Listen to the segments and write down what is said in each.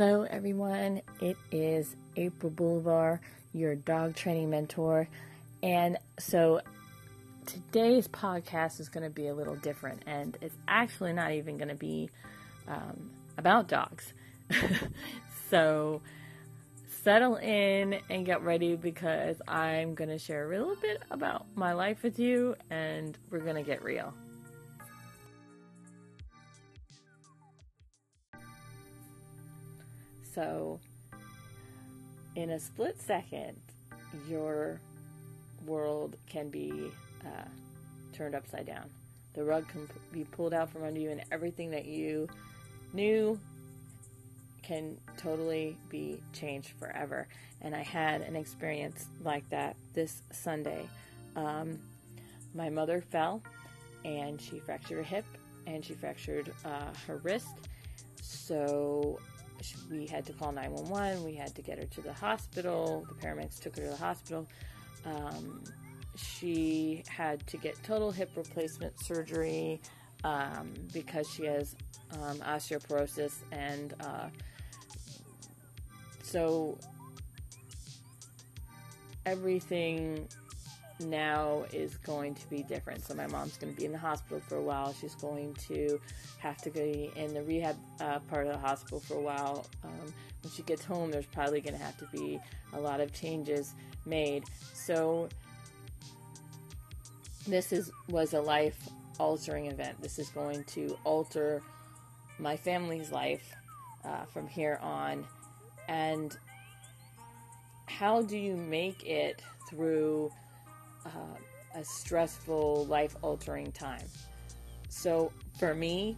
Hello, everyone. It is April Boulevard, your dog training mentor. And so today's podcast is going to be a little different, and it's actually not even going to be um, about dogs. so settle in and get ready because I'm going to share a little bit about my life with you, and we're going to get real. So, in a split second, your world can be uh, turned upside down. The rug can be pulled out from under you, and everything that you knew can totally be changed forever. And I had an experience like that this Sunday. Um, my mother fell and she fractured her hip and she fractured uh, her wrist. So we had to call 911. We had to get her to the hospital. The paramedics took her to the hospital. Um, she had to get total hip replacement surgery um, because she has um, osteoporosis, and uh, so everything now is going to be different. So my mom's going to be in the hospital for a while. She's going to have to be in the rehab uh, part of the hospital for a while. Um, when she gets home, there's probably going to have to be a lot of changes made. So this is was a life altering event. This is going to alter my family's life uh, from here on. And how do you make it through uh, a stressful, life altering time? So, for me,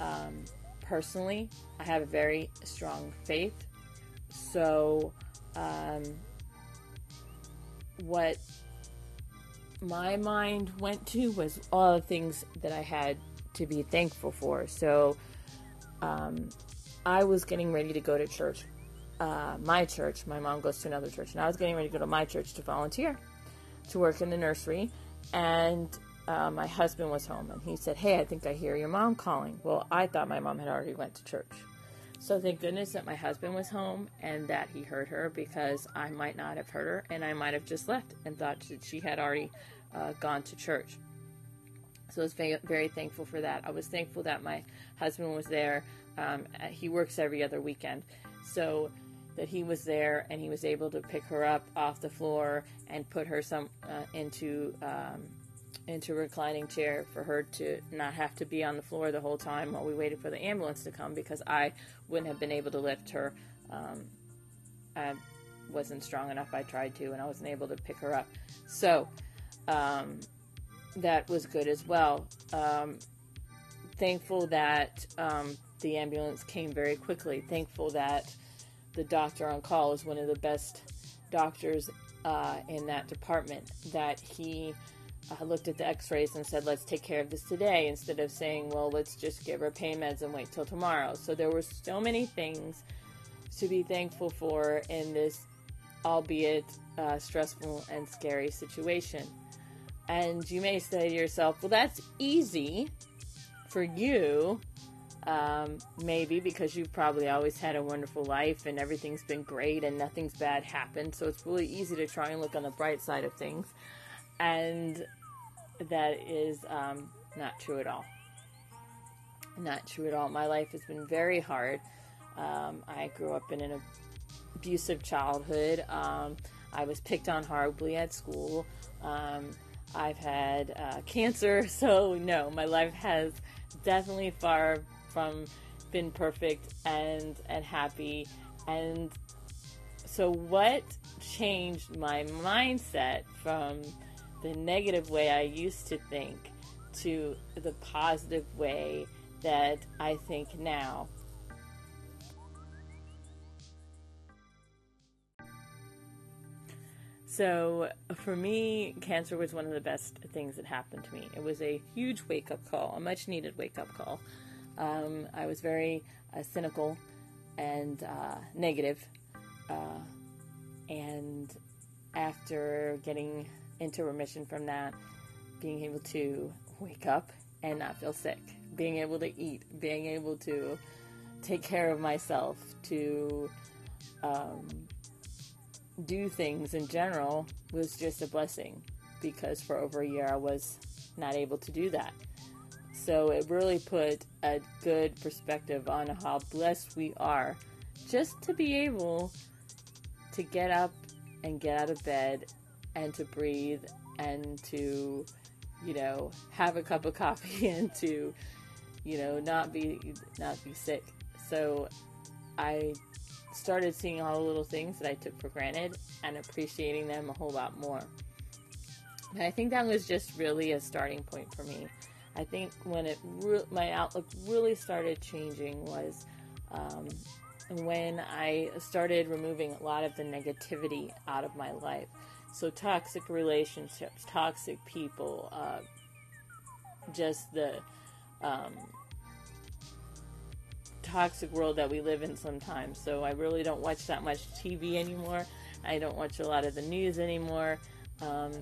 um, personally, I have a very strong faith. So, um, what my mind went to was all the things that I had to be thankful for. So um, I was getting ready to go to church, uh, my church. My mom goes to another church, and I was getting ready to go to my church to volunteer to work in the nursery. And uh, my husband was home, and he said, "Hey, I think I hear your mom calling." Well, I thought my mom had already went to church. So thank goodness that my husband was home and that he heard her because I might not have heard her and I might have just left and thought that she had already uh, gone to church. So I was very, thankful for that. I was thankful that my husband was there. Um, he works every other weekend. So that he was there and he was able to pick her up off the floor and put her some uh, into um, into a reclining chair for her to not have to be on the floor the whole time while we waited for the ambulance to come because I wouldn't have been able to lift her. Um, I wasn't strong enough. I tried to, and I wasn't able to pick her up. So um, that was good as well. Um, thankful that um, the ambulance came very quickly. Thankful that the doctor on call is one of the best doctors uh, in that department. That he uh, looked at the x-rays and said let's take care of this today instead of saying well let's just give her pain meds and wait till tomorrow so there were so many things to be thankful for in this albeit uh, stressful and scary situation and you may say to yourself well that's easy for you um, maybe because you've probably always had a wonderful life and everything's been great and nothing's bad happened so it's really easy to try and look on the bright side of things and that is um, not true at all. Not true at all. My life has been very hard. Um, I grew up in an abusive childhood. Um, I was picked on horribly at school. Um, I've had uh, cancer, so no, my life has definitely far from been perfect and and happy. And so, what changed my mindset from the negative way I used to think to the positive way that I think now. So, for me, cancer was one of the best things that happened to me. It was a huge wake up call, a much needed wake up call. Um, I was very uh, cynical and uh, negative. Uh, and after getting into remission from that, being able to wake up and not feel sick, being able to eat, being able to take care of myself, to um, do things in general was just a blessing because for over a year I was not able to do that. So it really put a good perspective on how blessed we are just to be able to get up and get out of bed and to breathe and to, you know, have a cup of coffee and to, you know, not be not be sick. So I started seeing all the little things that I took for granted and appreciating them a whole lot more. And I think that was just really a starting point for me. I think when it re- my outlook really started changing was um, when I started removing a lot of the negativity out of my life. So toxic relationships, toxic people, uh, just the um, toxic world that we live in sometimes. So I really don't watch that much TV anymore. I don't watch a lot of the news anymore. Um,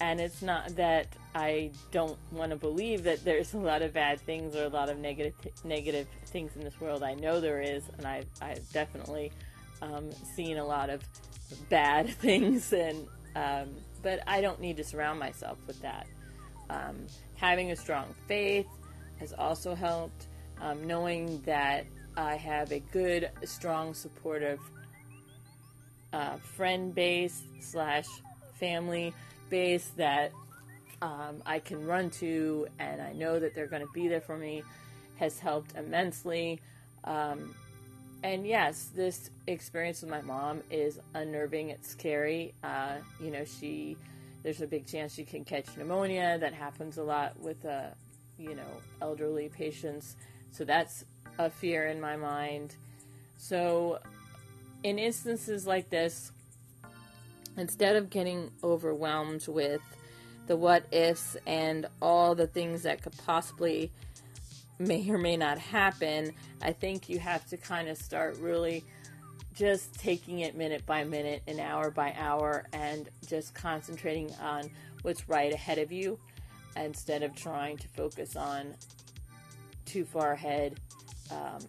and it's not that I don't want to believe that there's a lot of bad things or a lot of negative negative things in this world. I know there is, and I've, I've definitely um, seen a lot of bad things, and um, but I don't need to surround myself with that. Um, having a strong faith has also helped. Um, knowing that I have a good, strong, supportive uh, friend base slash family base that um, I can run to, and I know that they're going to be there for me, has helped immensely. Um, and yes, this experience with my mom is unnerving. It's scary. Uh, you know, she there's a big chance she can catch pneumonia. That happens a lot with, uh, you know, elderly patients. So that's a fear in my mind. So, in instances like this, instead of getting overwhelmed with the what ifs and all the things that could possibly may or may not happen, I think you have to kind of start really just taking it minute by minute and hour by hour and just concentrating on what's right ahead of you instead of trying to focus on too far ahead um,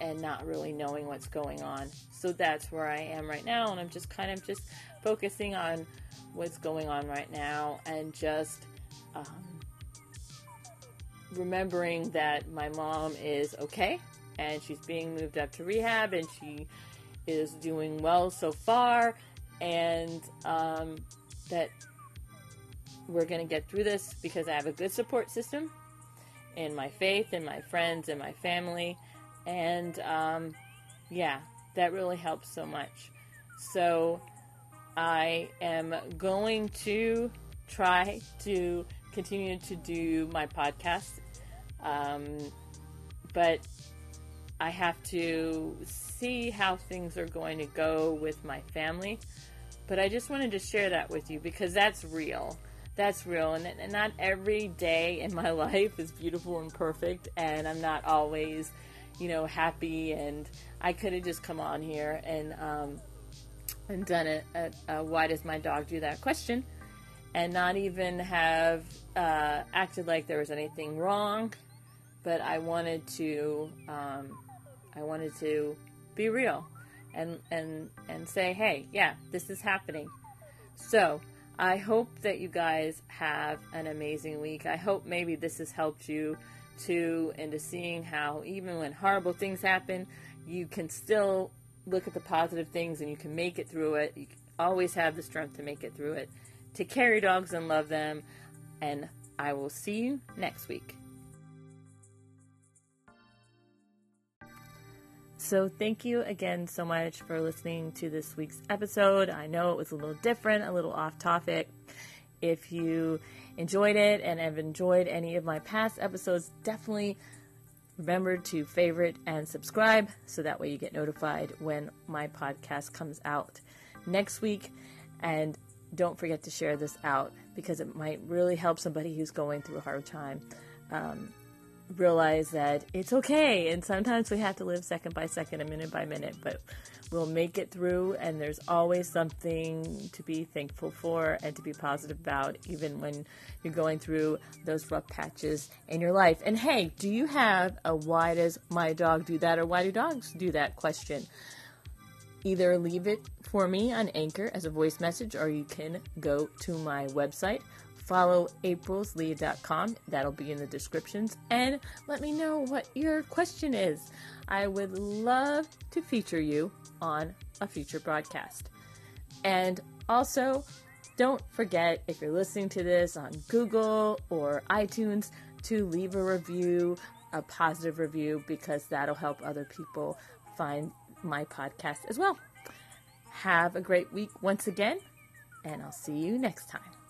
and not really knowing what's going on. So that's where I am right now, and I'm just kind of just focusing on what's going on right now and just um, remembering that my mom is okay and she's being moved up to rehab and she is doing well so far, and um, that we're going to get through this because I have a good support system in my faith and my friends and my family. And um, yeah, that really helps so much. So I am going to try to continue to do my podcast. Um, but I have to see how things are going to go with my family. But I just wanted to share that with you because that's real that's real and, and not every day in my life is beautiful and perfect and i'm not always you know happy and i could have just come on here and um, and done it. At, uh, why does my dog do that question? And not even have uh, acted like there was anything wrong but i wanted to um, i wanted to be real and and and say hey yeah this is happening. So I hope that you guys have an amazing week. I hope maybe this has helped you to into seeing how even when horrible things happen, you can still look at the positive things and you can make it through it. You always have the strength to make it through it. To carry dogs and love them. And I will see you next week. So, thank you again so much for listening to this week's episode. I know it was a little different, a little off topic. If you enjoyed it and have enjoyed any of my past episodes, definitely remember to favorite and subscribe so that way you get notified when my podcast comes out next week. And don't forget to share this out because it might really help somebody who's going through a hard time. Um, realize that it's okay. And sometimes we have to live second by second and minute by minute, but we'll make it through. And there's always something to be thankful for and to be positive about, even when you're going through those rough patches in your life. And hey, do you have a why does my dog do that or why do dogs do that question? Either leave it for me on Anchor as a voice message, or you can go to my website, follow aprilsleah.com. That'll be in the descriptions. And let me know what your question is. I would love to feature you on a future broadcast. And also, don't forget if you're listening to this on Google or iTunes to leave a review, a positive review, because that'll help other people find my podcast as well. Have a great week once again, and I'll see you next time.